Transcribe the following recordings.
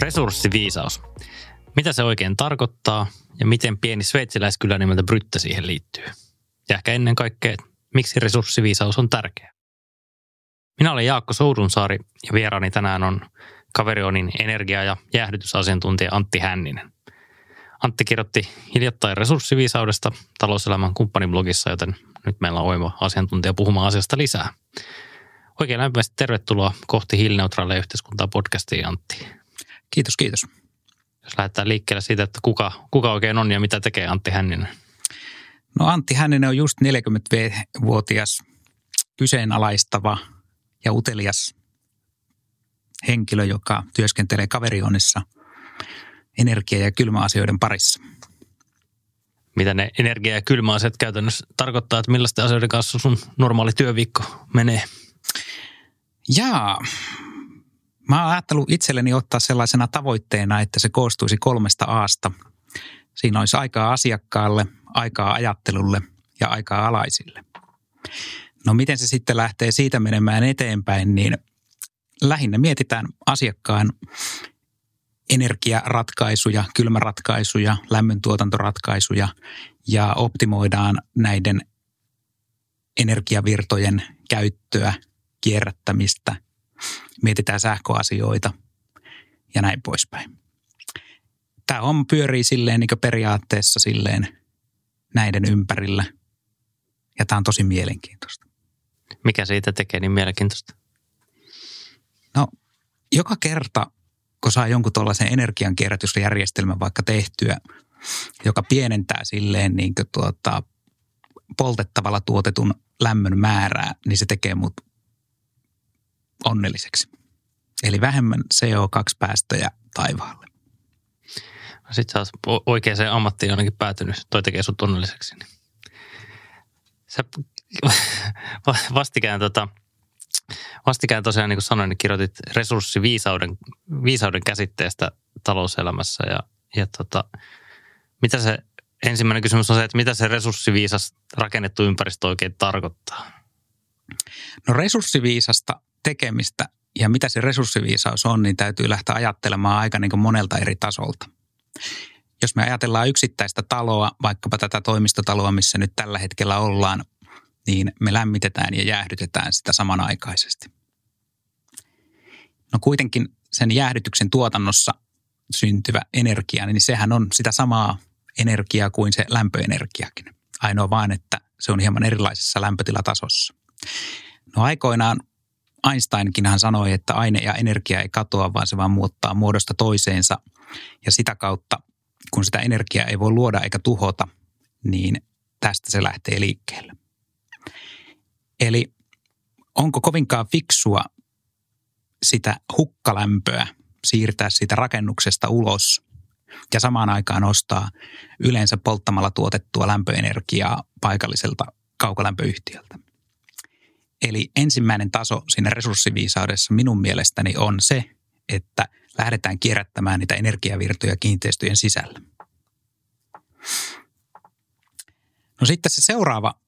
Resurssiviisaus. Mitä se oikein tarkoittaa ja miten pieni sveitsiläiskylä nimeltä Brytte siihen liittyy? Ja ehkä ennen kaikkea, miksi resurssiviisaus on tärkeä? Minä olen Jaakko Soudunsaari ja vieraani tänään on Kaverionin energia- ja jäähdytysasiantuntija Antti Hänninen. Antti kirjoitti hiljattain resurssiviisaudesta talouselämän kumppaniblogissa, joten nyt meillä on oiva asiantuntija puhumaan asiasta lisää. Oikein lämpimästi tervetuloa kohti hiilineutraalia yhteiskuntaa podcastiin, Antti. Kiitos, kiitos. Jos lähdetään liikkeelle siitä, että kuka, kuka oikein on ja mitä tekee Antti Hänninen? No Antti Hänninen on just 40-vuotias kyseenalaistava ja utelias henkilö, joka työskentelee kaverionissa energia- ja kylmäasioiden parissa. Mitä ne energia- ja kylmäasiat käytännössä tarkoittaa, että millaisten asioiden kanssa sun normaali työviikko menee? Jaa, mä oon ajatellut itselleni ottaa sellaisena tavoitteena, että se koostuisi kolmesta aasta. Siinä olisi aikaa asiakkaalle, aikaa ajattelulle ja aikaa alaisille. No miten se sitten lähtee siitä menemään eteenpäin, niin lähinnä mietitään asiakkaan energiaratkaisuja, kylmäratkaisuja, lämmöntuotantoratkaisuja ja optimoidaan näiden energiavirtojen käyttöä, kierrättämistä, mietitään sähköasioita ja näin poispäin. Tämä on pyörii silleen niin periaatteessa silleen näiden ympärillä ja tämä on tosi mielenkiintoista. Mikä siitä tekee niin mielenkiintoista? No, joka kerta, kun saa jonkun tuollaisen energiankierrätysjärjestelmän vaikka tehtyä, joka pienentää silleen niin tuota, poltettavalla tuotetun lämmön määrää, niin se tekee mut onnelliseksi. Eli vähemmän CO2-päästöjä taivaalle. Sitten sä oot oikeaan ammattiin ainakin päätynyt. Toi tekee sut onnelliseksi. Niin. Sä vastikään, tota, vastikään tosiaan, niin kuin sanoin, niin kirjoitit resurssiviisauden viisauden käsitteestä talouselämässä. Ja, ja tota, mitä se, ensimmäinen kysymys on se, että mitä se resurssiviisas rakennettu ympäristö oikein tarkoittaa? No resurssiviisasta tekemistä ja mitä se resurssiviisaus on, niin täytyy lähteä ajattelemaan aika niin kuin monelta eri tasolta. Jos me ajatellaan yksittäistä taloa, vaikkapa tätä toimistotaloa, missä nyt tällä hetkellä ollaan, niin me lämmitetään ja jäähdytetään sitä samanaikaisesti. No kuitenkin sen jäähdytyksen tuotannossa syntyvä energia, niin sehän on sitä samaa energiaa kuin se lämpöenergiakin. Ainoa vaan, että se on hieman erilaisessa lämpötilatasossa. No aikoinaan Einsteinkinhan sanoi, että aine ja energia ei katoa, vaan se vaan muuttaa muodosta toiseensa. Ja sitä kautta, kun sitä energiaa ei voi luoda eikä tuhota, niin tästä se lähtee liikkeelle. Eli onko kovinkaan fiksua sitä hukkalämpöä siirtää siitä rakennuksesta ulos ja samaan aikaan ostaa yleensä polttamalla tuotettua lämpöenergiaa paikalliselta kaukolämpöyhtiöltä. Eli ensimmäinen taso siinä resurssiviisaudessa minun mielestäni on se, että lähdetään kierrättämään niitä energiavirtoja kiinteistöjen sisällä. No sitten se seuraava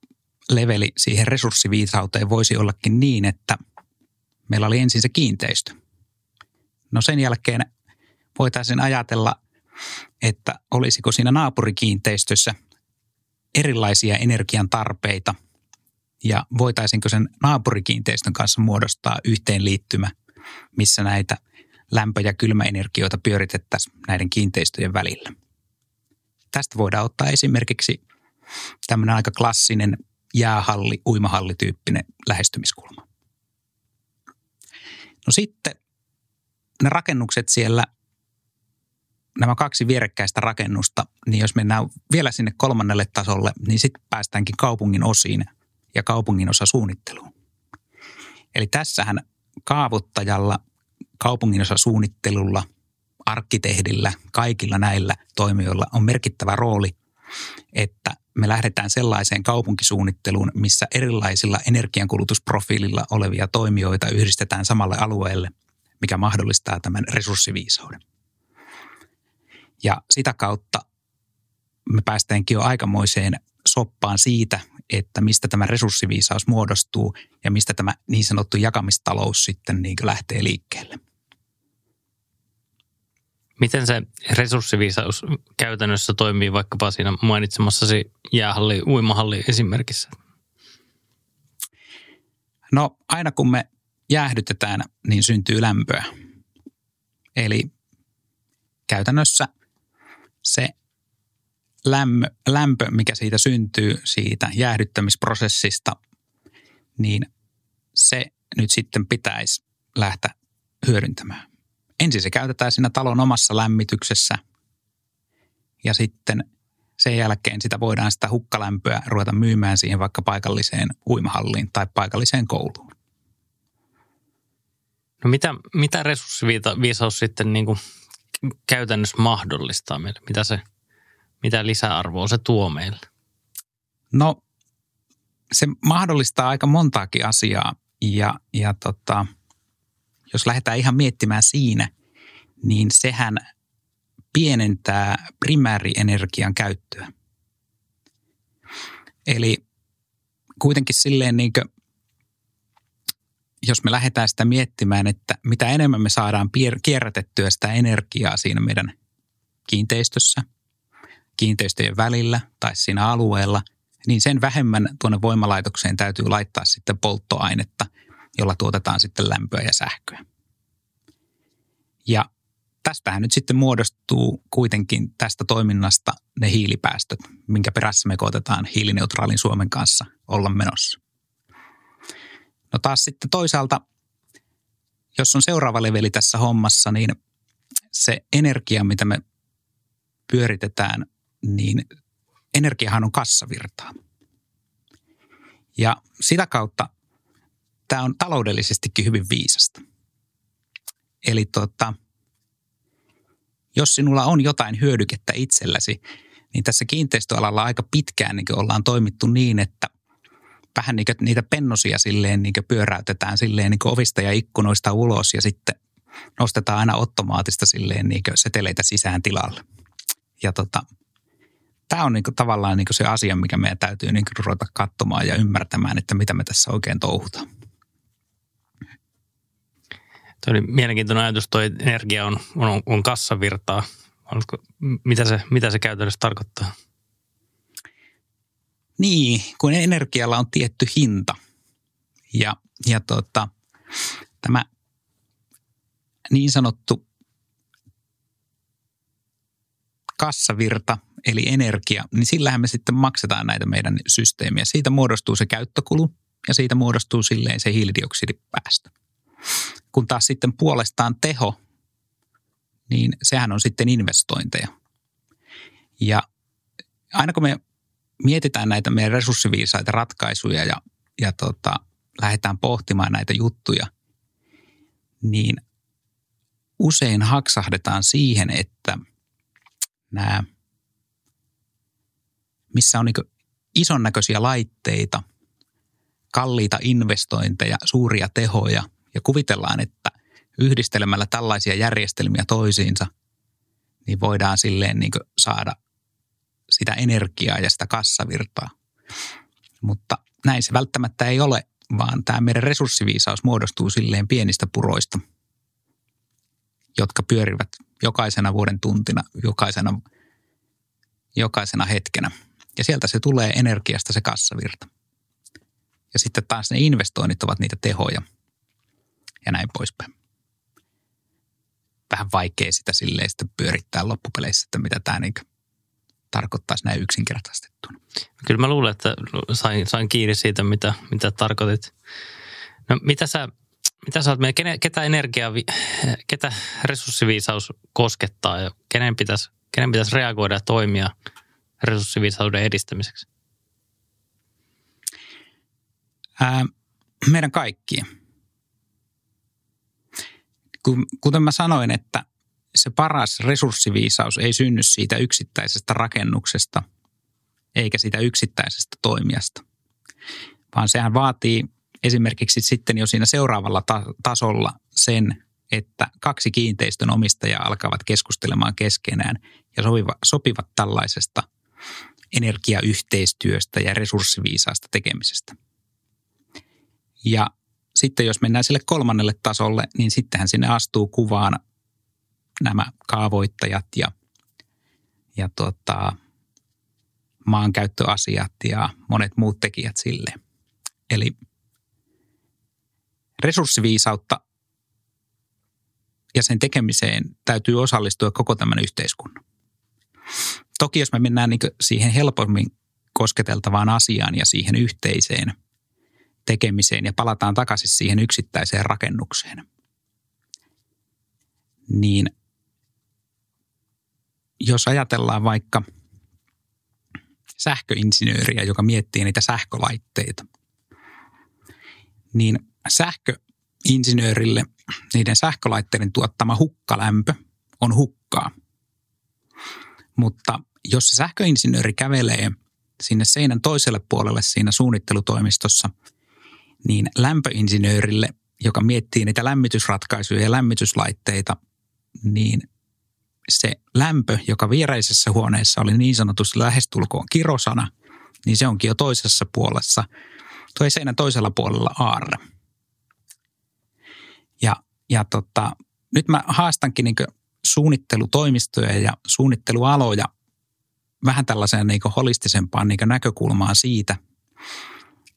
leveli siihen resurssiviisauteen voisi ollakin niin, että meillä oli ensin se kiinteistö. No sen jälkeen voitaisiin ajatella, että olisiko siinä naapurikiinteistössä erilaisia energian tarpeita ja voitaisiinko sen naapurikiinteistön kanssa muodostaa yhteenliittymä, missä näitä lämpö- ja kylmäenergioita pyöritettäisiin näiden kiinteistöjen välillä. Tästä voidaan ottaa esimerkiksi tämmöinen aika klassinen jäähalli, uimahallityyppinen lähestymiskulma. No sitten ne rakennukset siellä, nämä kaksi vierekkäistä rakennusta, niin jos mennään vielä sinne kolmannelle tasolle, niin sitten päästäänkin kaupungin osiin ja kaupungin osa suunnitteluun. Eli tässähän kaavoittajalla, kaupunginosasuunnittelulla, arkkitehdillä, kaikilla näillä toimijoilla on merkittävä rooli, että me lähdetään sellaiseen kaupunkisuunnitteluun, missä erilaisilla energiankulutusprofiililla olevia toimijoita yhdistetään samalle alueelle, mikä mahdollistaa tämän resurssiviisauden. Ja sitä kautta me päästäänkin jo aikamoiseen soppaan siitä, että mistä tämä resurssiviisaus muodostuu ja mistä tämä niin sanottu jakamistalous sitten niin lähtee liikkeelle. Miten se resurssiviisaus käytännössä toimii vaikkapa siinä mainitsemassasi jäähalli, uimahalli esimerkissä? No aina kun me jäähdytetään, niin syntyy lämpöä. Eli käytännössä se lämmö, lämpö, mikä siitä syntyy siitä jäähdyttämisprosessista, niin se nyt sitten pitäisi lähteä hyödyntämään. Ensin se käytetään siinä talon omassa lämmityksessä ja sitten sen jälkeen sitä voidaan sitä hukkalämpöä ruveta myymään siihen vaikka paikalliseen uimahalliin tai paikalliseen kouluun. No mitä, mitä resurssiviisaus sitten niin kuin käytännössä mahdollistaa meille? Mitä, se, mitä lisäarvoa se tuo meille? No se mahdollistaa aika montaakin asiaa ja, ja tota, jos lähdetään ihan miettimään siinä, niin sehän pienentää primäärienergian käyttöä. Eli kuitenkin silleen niin kuin jos me lähdetään sitä miettimään, että mitä enemmän me saadaan kierrätettyä sitä energiaa siinä meidän kiinteistössä, kiinteistöjen välillä tai siinä alueella, niin sen vähemmän tuonne voimalaitokseen täytyy laittaa sitten polttoainetta, jolla tuotetaan sitten lämpöä ja sähköä. Ja tästähän nyt sitten muodostuu kuitenkin tästä toiminnasta ne hiilipäästöt, minkä perässä me koetetaan hiilineutraalin Suomen kanssa olla menossa. No taas sitten toisaalta, jos on seuraava leveli tässä hommassa, niin se energia, mitä me pyöritetään, niin energiahan on kassavirtaa. Ja sitä kautta tämä on taloudellisestikin hyvin viisasta. Eli tota, jos sinulla on jotain hyödykettä itselläsi, niin tässä kiinteistöalalla aika pitkään niin ollaan toimittu niin, että vähän niin niitä pennosia silleen niin pyöräytetään silleen niin ovista ja ikkunoista ulos ja sitten nostetaan aina ottomaatista silleen niin seteleitä sisään tilalle. Ja tota, tämä on niin tavallaan niin se asia, mikä meidän täytyy niin ruveta katsomaan ja ymmärtämään, että mitä me tässä oikein touhutaan. Tuo oli mielenkiintoinen ajatus, tuo energia on, on, on kassavirtaa. mitä, se, mitä se käytännössä tarkoittaa? Niin, kun energialla on tietty hinta. Ja, ja tota, tämä niin sanottu kassavirta, eli energia, niin sillähän me sitten maksetaan näitä meidän systeemiä. Siitä muodostuu se käyttökulu ja siitä muodostuu silleen se hiilidioksidipäästö. Kun taas sitten puolestaan teho, niin sehän on sitten investointeja. Ja aina kun me mietitään näitä meidän resurssiviisaita ratkaisuja ja, ja tota, lähdetään pohtimaan näitä juttuja, niin usein haksahdetaan siihen, että nämä, missä on niin ison näköisiä laitteita, kalliita investointeja, suuria tehoja ja kuvitellaan, että yhdistelemällä tällaisia järjestelmiä toisiinsa, niin voidaan silleen niin saada sitä energiaa ja sitä kassavirtaa. Mutta näin se välttämättä ei ole, vaan tämä meidän resurssiviisaus muodostuu silleen pienistä puroista, jotka pyörivät jokaisena vuoden tuntina, jokaisena, jokaisena hetkenä. Ja sieltä se tulee energiasta se kassavirta. Ja sitten taas ne investoinnit ovat niitä tehoja ja näin poispäin. Vähän vaikea sitä silleen sitten pyörittää loppupeleissä, että mitä tämä niin tarkoittaisi näin yksinkertaistettuna. Kyllä mä luulen, että sain, sain kiinni siitä, mitä, mitä tarkoitit. No mitä sä, mitä sä oot, ketä energia, ketä resurssiviisaus koskettaa ja kenen pitäisi, kenen pitäisi reagoida ja toimia resurssiviisauden edistämiseksi? Ää, meidän kaikkien. kuten mä sanoin, että se paras resurssiviisaus ei synny siitä yksittäisestä rakennuksesta eikä siitä yksittäisestä toimijasta, vaan sehän vaatii esimerkiksi sitten jo siinä seuraavalla ta- tasolla sen, että kaksi kiinteistön omistajaa alkavat keskustelemaan keskenään ja sopivat, sopivat tällaisesta energiayhteistyöstä ja resurssiviisaasta tekemisestä. Ja sitten jos mennään sille kolmannelle tasolle, niin sittenhän sinne astuu kuvaan nämä kaavoittajat ja, ja tota, maankäyttöasiat ja monet muut tekijät sille. Eli resurssiviisautta ja sen tekemiseen täytyy osallistua koko tämän yhteiskunnan. Toki jos me mennään niin siihen helpommin kosketeltavaan asiaan ja siihen yhteiseen tekemiseen ja palataan takaisin siihen yksittäiseen rakennukseen, niin jos ajatellaan vaikka sähköinsinööriä, joka miettii niitä sähkölaitteita, niin sähköinsinöörille niiden sähkölaitteiden tuottama hukkalämpö on hukkaa. Mutta jos se sähköinsinööri kävelee sinne seinän toiselle puolelle siinä suunnittelutoimistossa, niin lämpöinsinöörille, joka miettii niitä lämmitysratkaisuja ja lämmityslaitteita, niin se lämpö, joka viereisessä huoneessa oli niin sanotusti lähestulkoon kirosana, niin se onkin jo toisessa puolessa, tuo seinän toisella puolella aarre. Ja, ja tota, nyt mä haastankin niin suunnittelutoimistoja ja suunnittelualoja vähän tällaiseen niin holistisempaan niin näkökulmaan siitä,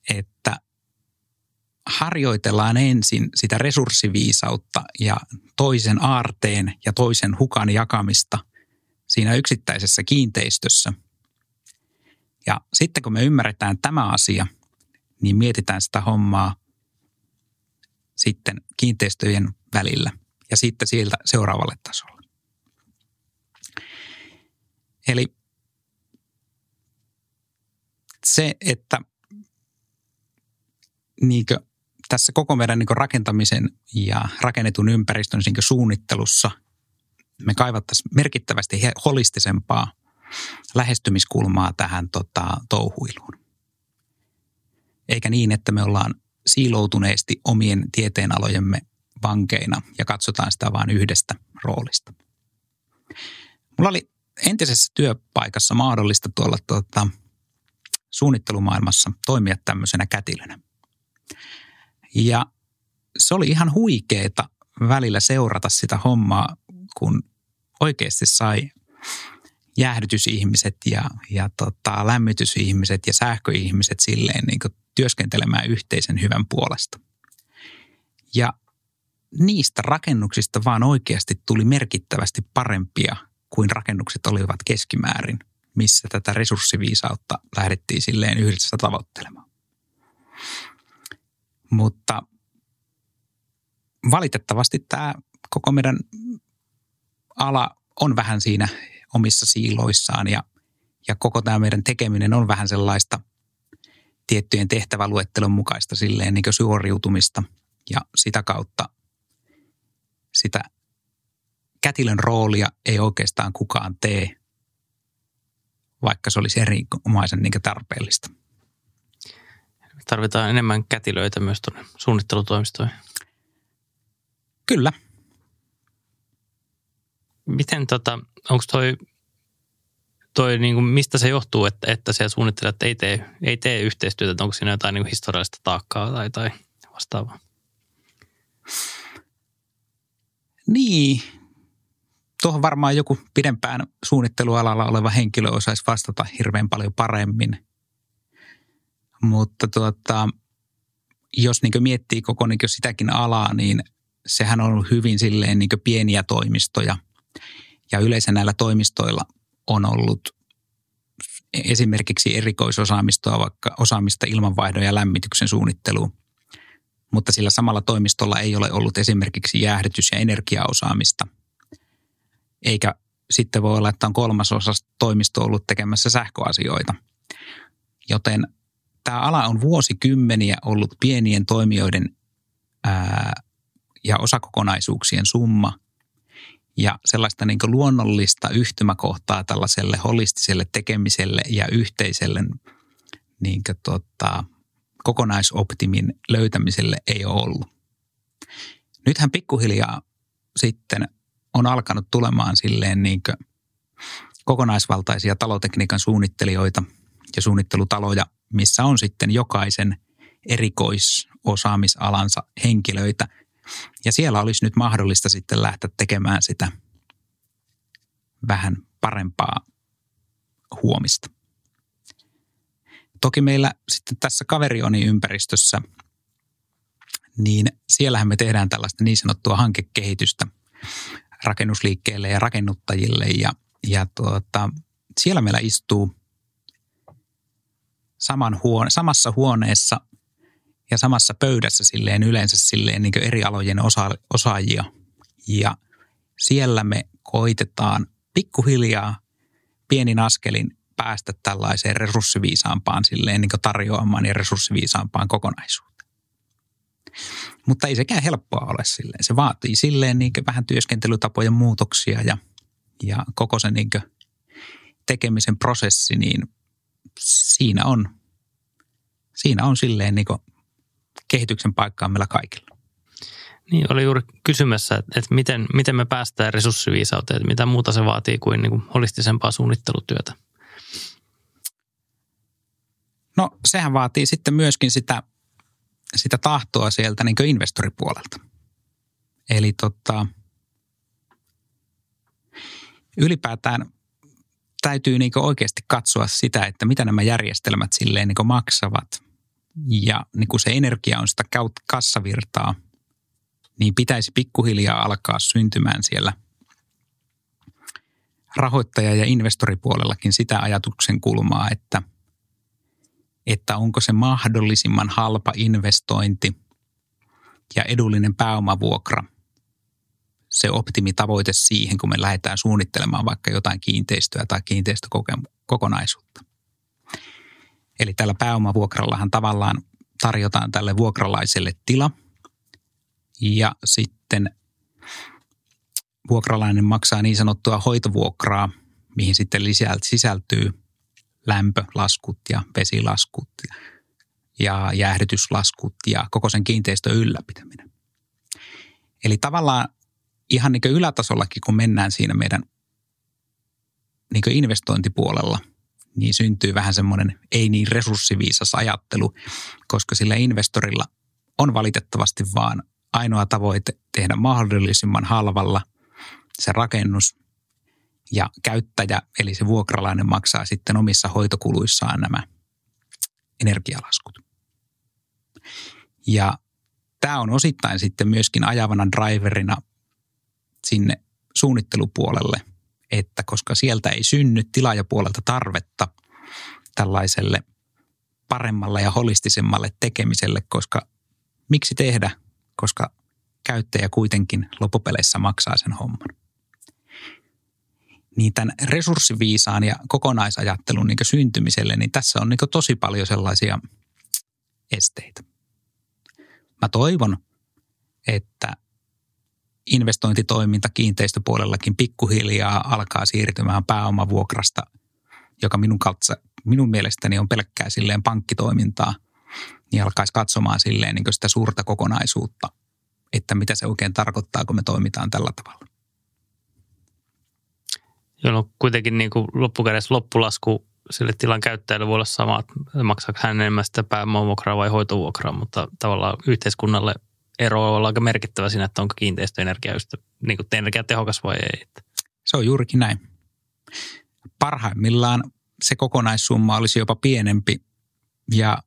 että harjoitellaan ensin sitä resurssiviisautta ja toisen aarteen ja toisen hukan jakamista siinä yksittäisessä kiinteistössä. Ja sitten kun me ymmärretään tämä asia, niin mietitään sitä hommaa sitten kiinteistöjen välillä ja sitten sieltä seuraavalle tasolle. Eli se, että niinkö tässä koko meidän niin rakentamisen ja rakennetun ympäristön niin suunnittelussa me kaivattaisiin merkittävästi holistisempaa lähestymiskulmaa tähän tota, touhuiluun. Eikä niin, että me ollaan siiloutuneesti omien tieteenalojemme vankeina ja katsotaan sitä vain yhdestä roolista. Mulla oli entisessä työpaikassa mahdollista tuolla tota, suunnittelumaailmassa toimia tämmöisenä kätilönä. Ja se oli ihan huikeeta välillä seurata sitä hommaa, kun oikeasti sai jäähdytysihmiset ja, ja tota, lämmitysihmiset ja sähköihmiset silleen niin työskentelemään yhteisen hyvän puolesta. Ja niistä rakennuksista vaan oikeasti tuli merkittävästi parempia kuin rakennukset olivat keskimäärin, missä tätä resurssiviisautta lähdettiin silleen yhdessä tavoittelemaan. Mutta valitettavasti tämä koko meidän ala on vähän siinä omissa siiloissaan ja, ja koko tämä meidän tekeminen on vähän sellaista tiettyjen tehtäväluettelon mukaista silleen niin suoriutumista ja sitä kautta sitä kätilön roolia ei oikeastaan kukaan tee, vaikka se olisi erinomaisen niin tarpeellista. Tarvitaan enemmän kätilöitä myös tuonne suunnittelutoimistoihin. Kyllä. Miten tota, onko toi, toi niin kuin, mistä se johtuu, että, että siellä suunnittelijat ei tee, ei tee yhteistyötä? Onko siinä jotain niin historiallista taakkaa tai, tai vastaavaa? Niin, tuohon varmaan joku pidempään suunnittelualalla oleva henkilö osaisi vastata hirveän paljon paremmin. Mutta tuota, jos niin miettii koko niin sitäkin alaa, niin sehän on ollut hyvin silleen niin pieniä toimistoja. Ja yleensä näillä toimistoilla on ollut esimerkiksi erikoisosaamistoa, vaikka osaamista ilmanvaihdon ja lämmityksen suunnitteluun. Mutta sillä samalla toimistolla ei ole ollut esimerkiksi jäähdytys- ja energiaosaamista. Eikä sitten voi olla, että on kolmas osa toimisto ollut tekemässä sähköasioita. Joten tämä ala on vuosikymmeniä ollut pienien toimijoiden ää, ja osakokonaisuuksien summa ja sellaista niin luonnollista yhtymäkohtaa tällaiselle holistiselle tekemiselle ja yhteiselle niin tota, kokonaisoptimin löytämiselle ei ole ollut. Nythän pikkuhiljaa sitten on alkanut tulemaan silleen niin kokonaisvaltaisia talotekniikan suunnittelijoita ja suunnittelutaloja, missä on sitten jokaisen erikoisosaamisalansa henkilöitä. Ja siellä olisi nyt mahdollista sitten lähteä tekemään sitä vähän parempaa huomista. Toki meillä sitten tässä Kaverioni-ympäristössä, niin siellähän me tehdään tällaista niin sanottua hankekehitystä rakennusliikkeelle ja rakennuttajille. Ja, ja tuota, siellä meillä istuu saman huone, samassa huoneessa ja samassa pöydässä silleen yleensä silleen niin eri alojen osa, osaajia. Ja siellä me koitetaan pikkuhiljaa pienin askelin päästä tällaiseen resurssiviisaampaan silleen niin tarjoamaan ja resurssiviisaampaan kokonaisuuteen. Mutta ei sekään helppoa ole silleen. Se vaatii silleen niin vähän työskentelytapojen muutoksia ja, ja koko se niin tekemisen prosessi, niin siinä on, siinä on silleen niin kehityksen paikkaa meillä kaikilla. Niin, oli juuri kysymässä, että, että miten, miten me päästään resurssiviisauteen, että mitä muuta se vaatii kuin, niin kuin holistisempaa suunnittelutyötä. No sehän vaatii sitten myöskin sitä, sitä tahtoa sieltä niin investoripuolelta. Eli tota, ylipäätään täytyy niin oikeasti katsoa sitä, että mitä nämä järjestelmät silleen niin maksavat. Ja niin kuin se energia on sitä kassavirtaa, niin pitäisi pikkuhiljaa alkaa syntymään siellä rahoittaja- ja investoripuolellakin sitä ajatuksen kulmaa, että – että onko se mahdollisimman halpa investointi ja edullinen pääomavuokra se optimitavoite siihen, kun me lähdetään suunnittelemaan vaikka jotain kiinteistöä tai kiinteistökokonaisuutta. Eli tällä pääomavuokrallahan tavallaan tarjotaan tälle vuokralaiselle tila ja sitten vuokralainen maksaa niin sanottua hoitovuokraa, mihin sitten sisältyy lämpölaskut ja vesilaskut ja jäähdytyslaskut ja koko sen kiinteistön ylläpitäminen. Eli tavallaan ihan niin ylätasollakin, kun mennään siinä meidän niin investointipuolella, niin syntyy vähän semmoinen ei niin resurssiviisas ajattelu, koska sillä investorilla on valitettavasti vaan ainoa tavoite tehdä mahdollisimman halvalla se rakennus ja käyttäjä, eli se vuokralainen maksaa sitten omissa hoitokuluissaan nämä energialaskut. Ja tämä on osittain sitten myöskin ajavana driverina sinne suunnittelupuolelle, että koska sieltä ei synny tilaajapuolelta tarvetta tällaiselle paremmalle ja holistisemmalle tekemiselle, koska miksi tehdä, koska käyttäjä kuitenkin loppupeleissä maksaa sen homman niin tämän resurssiviisaan ja kokonaisajattelun niin syntymiselle, niin tässä on niin tosi paljon sellaisia esteitä. Mä toivon, että investointitoiminta kiinteistöpuolellakin pikkuhiljaa alkaa siirtymään pääomavuokrasta, joka minun, kautta, minun mielestäni on pelkkää silleen pankkitoimintaa, niin alkaisi katsomaan silleen niin sitä suurta kokonaisuutta, että mitä se oikein tarkoittaa, kun me toimitaan tällä tavalla jolloin kuitenkin niin kuin loppukädessä loppulasku sille tilan käyttäjälle voi olla sama, että maksaako hän enemmän sitä pääomavuokraa vai hoitovuokraa, mutta tavallaan yhteiskunnalle ero on aika merkittävä siinä, että onko kiinteistöenergia niin kuin energiatehokas vai ei. Se on juurikin näin. Parhaimmillaan se kokonaissumma olisi jopa pienempi ja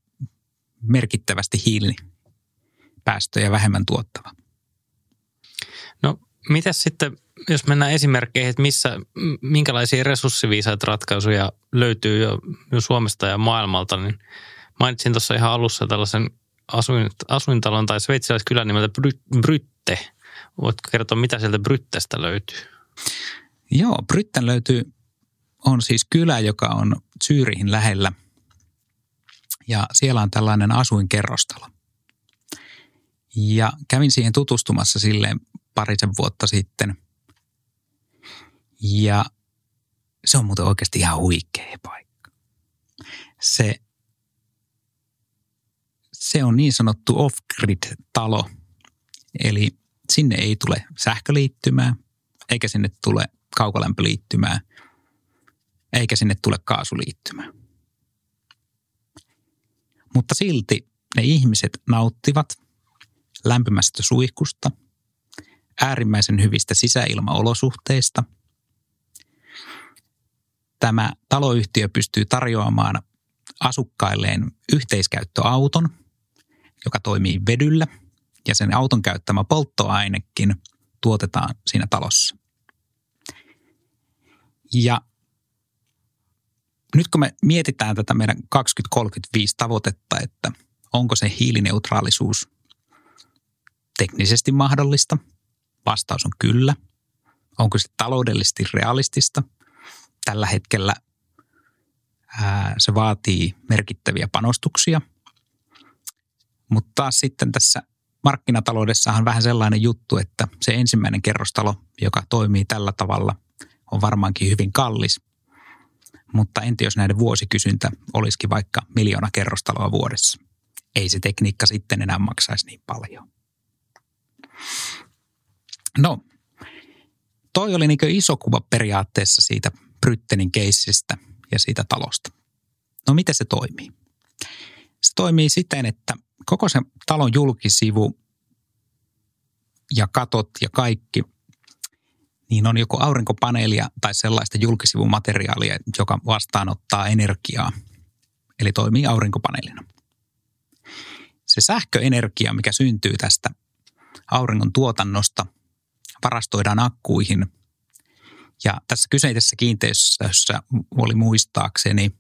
merkittävästi hiilipäästöjä vähemmän tuottava. Mitäs sitten jos mennään esimerkkeihin, että missä, minkälaisia resurssiviisaita ratkaisuja löytyy jo, jo Suomesta ja maailmalta, niin mainitsin tuossa ihan alussa tällaisen asuin, asuintalon tai sveitsiläiskylän nimeltä Brytte. Voitko kertoa, mitä sieltä Bryttestä löytyy? Joo, Brytten löytyy, on siis kylä, joka on Syyrihin lähellä. Ja siellä on tällainen asuinkerrostalo. Ja kävin siihen tutustumassa silleen parisen vuotta sitten. Ja se on muuten oikeasti ihan huikea paikka. Se, se on niin sanottu off-grid-talo, eli sinne ei tule sähköliittymää, eikä sinne tule kaukolämpöliittymää, eikä sinne tule kaasuliittymää. Mutta silti ne ihmiset nauttivat lämpimästä suihkusta, äärimmäisen hyvistä sisäilmaolosuhteista. Tämä taloyhtiö pystyy tarjoamaan asukkailleen yhteiskäyttöauton, joka toimii vedyllä – ja sen auton käyttämä polttoainekin tuotetaan siinä talossa. Ja nyt kun me mietitään tätä meidän 2035 tavoitetta, että onko se hiilineutraalisuus teknisesti mahdollista, vastaus on kyllä. Onko se taloudellisesti realistista? Tällä hetkellä ää, se vaatii merkittäviä panostuksia. Mutta taas sitten tässä markkinataloudessahan vähän sellainen juttu, että se ensimmäinen kerrostalo, joka toimii tällä tavalla, on varmaankin hyvin kallis. Mutta entä jos näiden vuosikysyntä olisikin vaikka miljoona kerrostaloa vuodessa? Ei se tekniikka sitten enää maksaisi niin paljon. No, toi oli niin iso kuva periaatteessa siitä Bryttenin keissistä ja siitä talosta. No miten se toimii? Se toimii siten, että koko se talon julkisivu ja katot ja kaikki, niin on joko aurinkopaneelia tai sellaista julkisivumateriaalia, joka vastaanottaa energiaa, eli toimii aurinkopaneelina. Se sähköenergia, mikä syntyy tästä auringon tuotannosta, varastoidaan akkuihin. Ja tässä kyseisessä kiinteistössä oli muistaakseni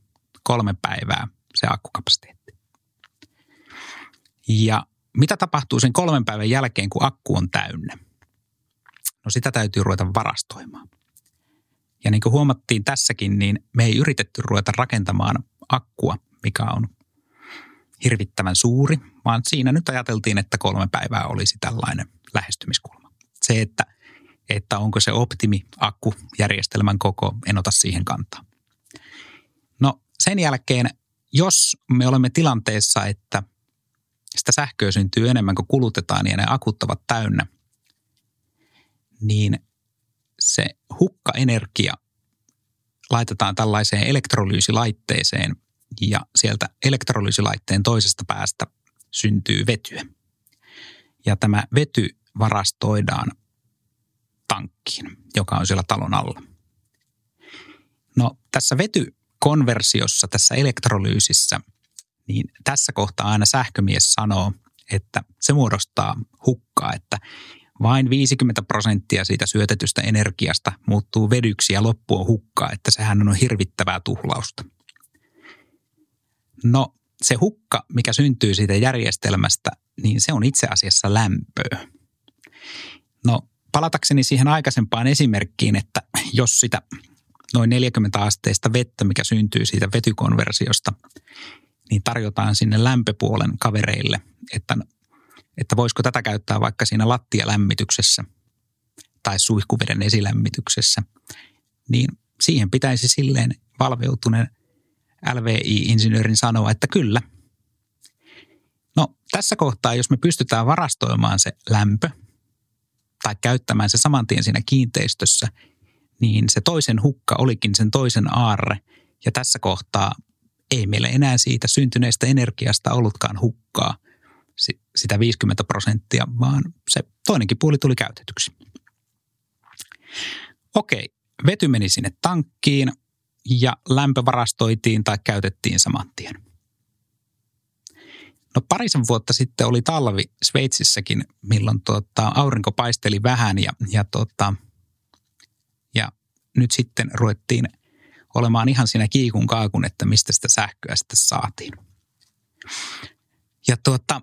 kolme päivää se akkukapasiteetti. Ja mitä tapahtuu sen kolmen päivän jälkeen, kun akku on täynnä? No sitä täytyy ruveta varastoimaan. Ja niin kuin huomattiin tässäkin, niin me ei yritetty ruveta rakentamaan akkua, mikä on hirvittävän suuri, vaan siinä nyt ajateltiin, että kolme päivää olisi tällainen lähestymiskulma. Se, että, että onko se optimi akkujärjestelmän koko, en ota siihen kantaa. No sen jälkeen, jos me olemme tilanteessa, että – sitä sähköä syntyy enemmän kuin kulutetaan ja ne akut ovat täynnä, niin se hukkaenergia laitetaan tällaiseen elektrolyysilaitteeseen ja sieltä elektrolyysilaitteen toisesta päästä syntyy vetyä. Ja tämä vety varastoidaan tankkiin, joka on siellä talon alla. No tässä vetykonversiossa, tässä elektrolyysissä – niin tässä kohtaa aina sähkömies sanoo, että se muodostaa hukkaa, että vain 50 prosenttia siitä syötetystä energiasta muuttuu vedyksi ja loppu on hukkaa, että sehän on hirvittävää tuhlausta. No se hukka, mikä syntyy siitä järjestelmästä, niin se on itse asiassa lämpöä. No palatakseni siihen aikaisempaan esimerkkiin, että jos sitä noin 40 asteista vettä, mikä syntyy siitä vetykonversiosta, niin tarjotaan sinne lämpöpuolen kavereille, että, että voisiko tätä käyttää vaikka siinä lattialämmityksessä tai suihkuveden esilämmityksessä, niin siihen pitäisi silleen valveutuneen LVI-insinöörin sanoa, että kyllä. No tässä kohtaa, jos me pystytään varastoimaan se lämpö tai käyttämään se saman tien siinä kiinteistössä, niin se toisen hukka olikin sen toisen aarre. Ja tässä kohtaa ei meillä enää siitä syntyneestä energiasta ollutkaan hukkaa sitä 50 prosenttia, vaan se toinenkin puoli tuli käytetyksi. Okei, vety meni sinne tankkiin ja lämpö varastoitiin tai käytettiin saman tien. No parisen vuotta sitten oli talvi Sveitsissäkin, milloin tuota, aurinko paisteli vähän ja, ja, tuota, ja nyt sitten ruvettiin olemaan ihan siinä kiikun kaakun, että mistä sitä sähköä sitten saatiin. Ja tuota,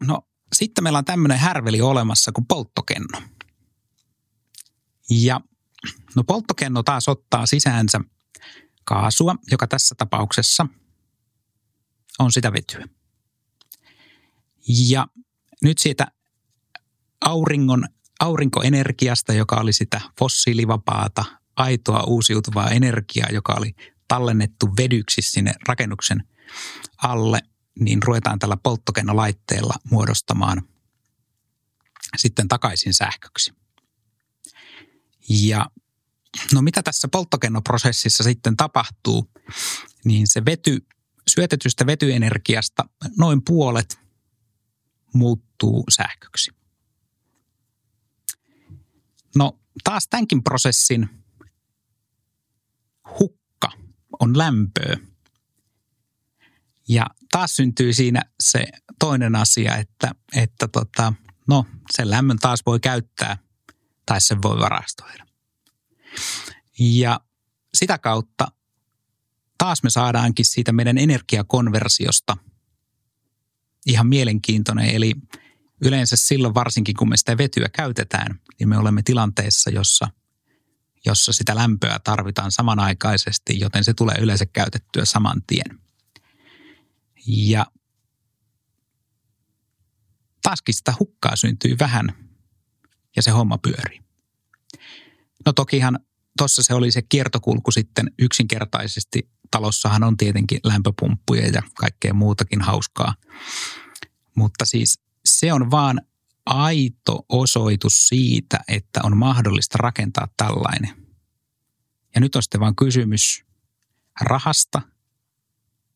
no sitten meillä on tämmöinen härveli olemassa kuin polttokenno. Ja no polttokenno taas ottaa sisäänsä kaasua, joka tässä tapauksessa on sitä vetyä. Ja nyt siitä auringon, aurinkoenergiasta, joka oli sitä fossiilivapaata, aitoa uusiutuvaa energiaa, joka oli tallennettu vedyksi sinne rakennuksen alle, niin ruvetaan tällä polttokennolaitteella muodostamaan sitten takaisin sähköksi. Ja no mitä tässä polttokennoprosessissa sitten tapahtuu, niin se vety, syötetystä vetyenergiasta noin puolet muuttuu sähköksi. No taas tämänkin prosessin hukka on lämpöä. Ja taas syntyy siinä se toinen asia, että, että tota, no sen lämmön taas voi käyttää tai sen voi varastoida. Ja sitä kautta taas me saadaankin siitä meidän energiakonversiosta ihan mielenkiintoinen. Eli yleensä silloin varsinkin, kun me sitä vetyä käytetään, niin me olemme tilanteessa, jossa, jossa sitä lämpöä tarvitaan samanaikaisesti, joten se tulee yleensä käytettyä saman tien. Ja taaskin sitä hukkaa syntyy vähän ja se homma pyörii. No tokihan tuossa se oli se kiertokulku sitten yksinkertaisesti. Talossahan on tietenkin lämpöpumppuja ja kaikkea muutakin hauskaa. Mutta siis se on vaan aito osoitus siitä, että on mahdollista rakentaa tällainen. Ja nyt on sitten vaan kysymys rahasta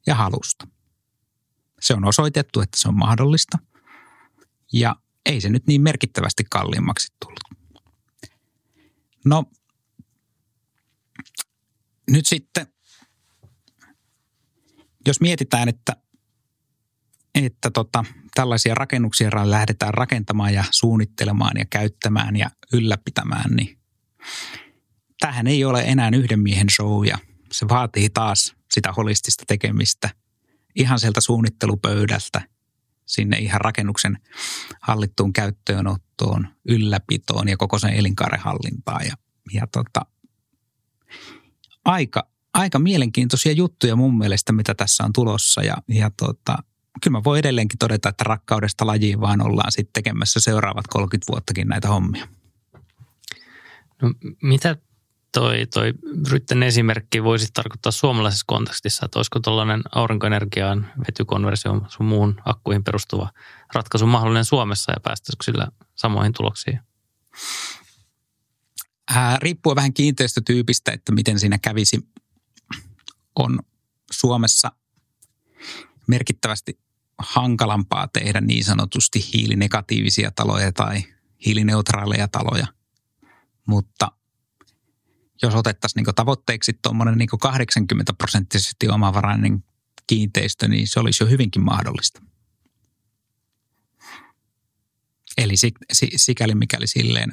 ja halusta. Se on osoitettu, että se on mahdollista. Ja ei se nyt niin merkittävästi kalliimmaksi tullut. No, nyt sitten, jos mietitään, että, että tota, tällaisia rakennuksia lähdetään rakentamaan ja suunnittelemaan ja käyttämään ja ylläpitämään, niin tähän ei ole enää yhden miehen show ja se vaatii taas sitä holistista tekemistä ihan sieltä suunnittelupöydältä sinne ihan rakennuksen hallittuun käyttöönottoon, ylläpitoon ja koko sen elinkaaren hallintaan. Ja, ja tota, aika, aika mielenkiintoisia juttuja mun mielestä, mitä tässä on tulossa. Ja, ja tota, kyllä mä voin edelleenkin todeta, että rakkaudesta lajiin vaan ollaan sitten tekemässä seuraavat 30 vuottakin näitä hommia. No, mitä toi, toi Rytten esimerkki voisi tarkoittaa suomalaisessa kontekstissa, että olisiko tuollainen aurinkoenergiaan, vetykonversio sun muun akkuihin perustuva ratkaisu mahdollinen Suomessa ja päästäisikö sillä samoihin tuloksiin? Ää, riippuu vähän kiinteistötyypistä, että miten siinä kävisi. On Suomessa merkittävästi hankalampaa tehdä niin sanotusti hiilinegatiivisia taloja tai hiilineutraaleja taloja. Mutta jos otettaisiin niin tavoitteeksi tuommoinen niin 80 prosenttisesti omavarainen kiinteistö, niin se olisi jo hyvinkin mahdollista. Eli sikäli mikäli silleen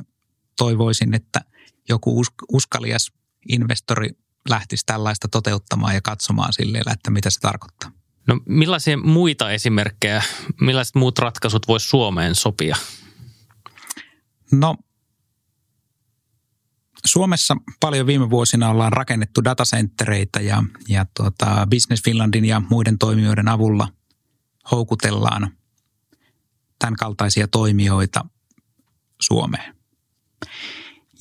toivoisin, että joku uskalias investori lähtisi tällaista toteuttamaan ja katsomaan silleen, että mitä se tarkoittaa. No millaisia muita esimerkkejä, millaiset muut ratkaisut voisi Suomeen sopia? No Suomessa paljon viime vuosina ollaan rakennettu datacenttereitä ja, ja tuota, Business Finlandin ja muiden toimijoiden avulla houkutellaan tämän kaltaisia toimijoita Suomeen.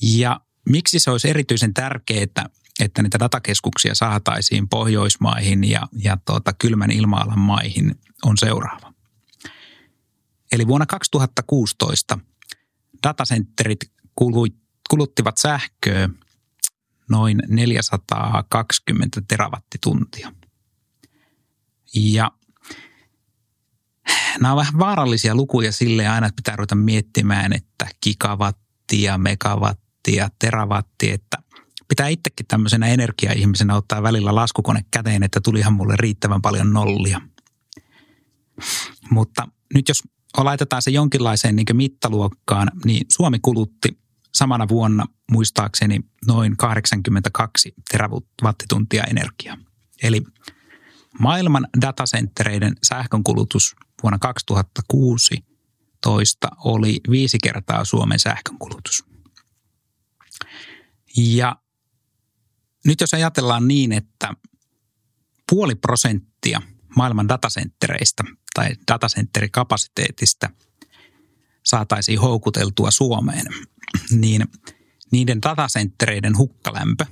Ja miksi se olisi erityisen tärkeää, että niitä datakeskuksia saataisiin Pohjoismaihin ja, ja tuota, kylmän ilma maihin on seuraava. Eli vuonna 2016 datacenterit kuluttivat sähköä noin 420 terawattituntia. Ja nämä on vähän vaarallisia lukuja sille aina, pitää ruveta miettimään, että gigawattia, megawattia, terawatti, että pitää itsekin tämmöisenä energiaihmisenä ottaa välillä laskukone käteen, että tulihan mulle riittävän paljon nollia. Mutta nyt jos laitetaan se jonkinlaiseen niin mittaluokkaan, niin Suomi kulutti samana vuonna muistaakseni noin 82 terawattituntia energiaa. Eli maailman datacenttereiden sähkönkulutus vuonna 2016 oli viisi kertaa Suomen sähkönkulutus. Ja nyt jos ajatellaan niin, että puoli prosenttia maailman datacenttereistä tai datacentterikapasiteetista saataisiin houkuteltua Suomeen, niin niiden datacenttereiden hukkalämpö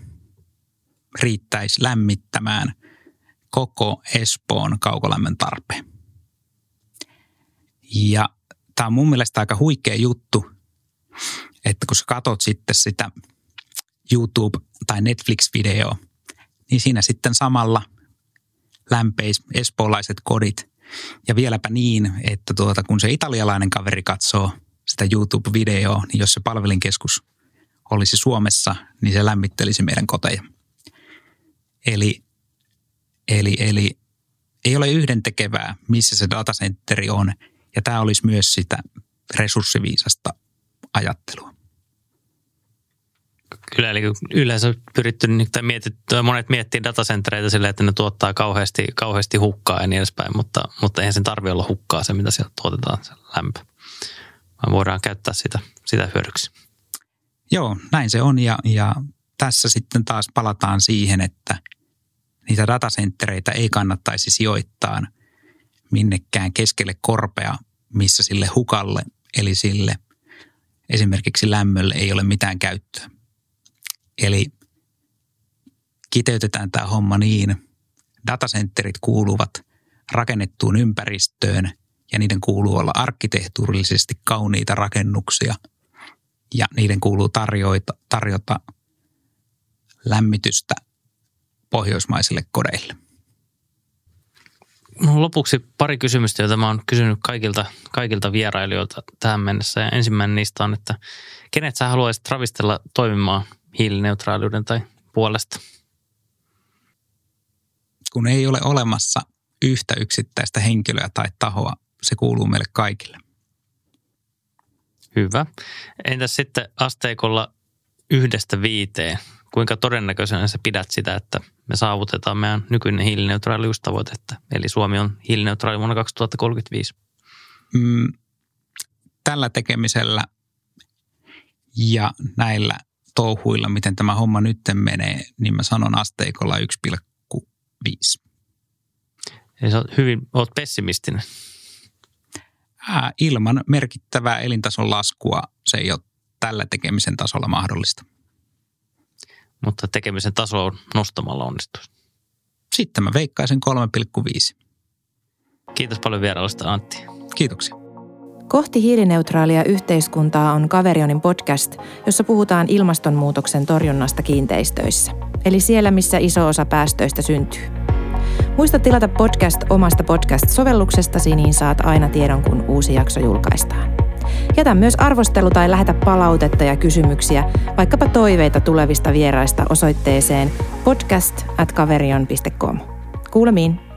riittäisi lämmittämään koko Espoon kaukolämmön tarpeen. Ja tämä on mun mielestä aika huikea juttu, että kun sä katot sitten sitä YouTube- tai Netflix-videoa, niin siinä sitten samalla lämpeis espoolaiset kodit. Ja vieläpä niin, että tuota, kun se italialainen kaveri katsoo sitä YouTube-videoa, niin jos se palvelinkeskus olisi Suomessa, niin se lämmittelisi meidän koteja. Eli, eli, eli ei ole yhdentekevää, missä se datacenteri on. Ja tämä olisi myös sitä resurssiviisasta ajattelua. Kyllä, eli yleensä pyritty tai mietitty, monet miettii datacentereitä silleen, että ne tuottaa kauheasti, kauheasti hukkaa ja niin edespäin, mutta, mutta eihän sen tarvitse olla hukkaa se, mitä sieltä tuotetaan, se lämpö. Vaan voidaan käyttää sitä, sitä hyödyksi. Joo, näin se on ja, ja tässä sitten taas palataan siihen, että niitä datacenttereitä ei kannattaisi sijoittaa minnekään keskelle korpea, missä sille hukalle, eli sille esimerkiksi lämmölle ei ole mitään käyttöä. Eli kiteytetään tämä homma niin, datacenterit kuuluvat rakennettuun ympäristöön ja niiden kuuluu olla arkkitehtuurillisesti kauniita rakennuksia ja niiden kuuluu tarjota, tarjota lämmitystä pohjoismaisille kodeille. Lopuksi pari kysymystä, joita mä oon kysynyt kaikilta, kaikilta vierailijoilta tähän mennessä. Ja ensimmäinen niistä on, että kenet sä haluaisit ravistella toimimaan hiilineutraaliuden tai puolesta? Kun ei ole olemassa yhtä yksittäistä henkilöä tai tahoa, se kuuluu meille kaikille. Hyvä. Entäs sitten asteikolla yhdestä viiteen? Kuinka todennäköisenä sä pidät sitä, että me saavutetaan meidän nykyinen hiilineutraaliustavoitetta? Eli Suomi on hiilineutraali vuonna 2035. Mm, tällä tekemisellä ja näillä touhuilla, miten tämä homma nyt menee, niin mä sanon asteikolla 1,5. Eli sä hyvin, oot pessimistinen. Ää, ilman merkittävää elintason laskua se ei ole tällä tekemisen tasolla mahdollista. Mutta tekemisen taso nostamalla onnistuisi. Sitten mä veikkaisin 3,5. Kiitos paljon vierailusta Antti. Kiitoksia. Kohti hiilineutraalia yhteiskuntaa on Kaverionin podcast, jossa puhutaan ilmastonmuutoksen torjunnasta kiinteistöissä. Eli siellä, missä iso osa päästöistä syntyy. Muista tilata podcast omasta podcast-sovelluksestasi, niin saat aina tiedon, kun uusi jakso julkaistaan. Jätä myös arvostelu tai lähetä palautetta ja kysymyksiä, vaikkapa toiveita tulevista vieraista osoitteeseen podcast at kaverion.com. Kuulemiin!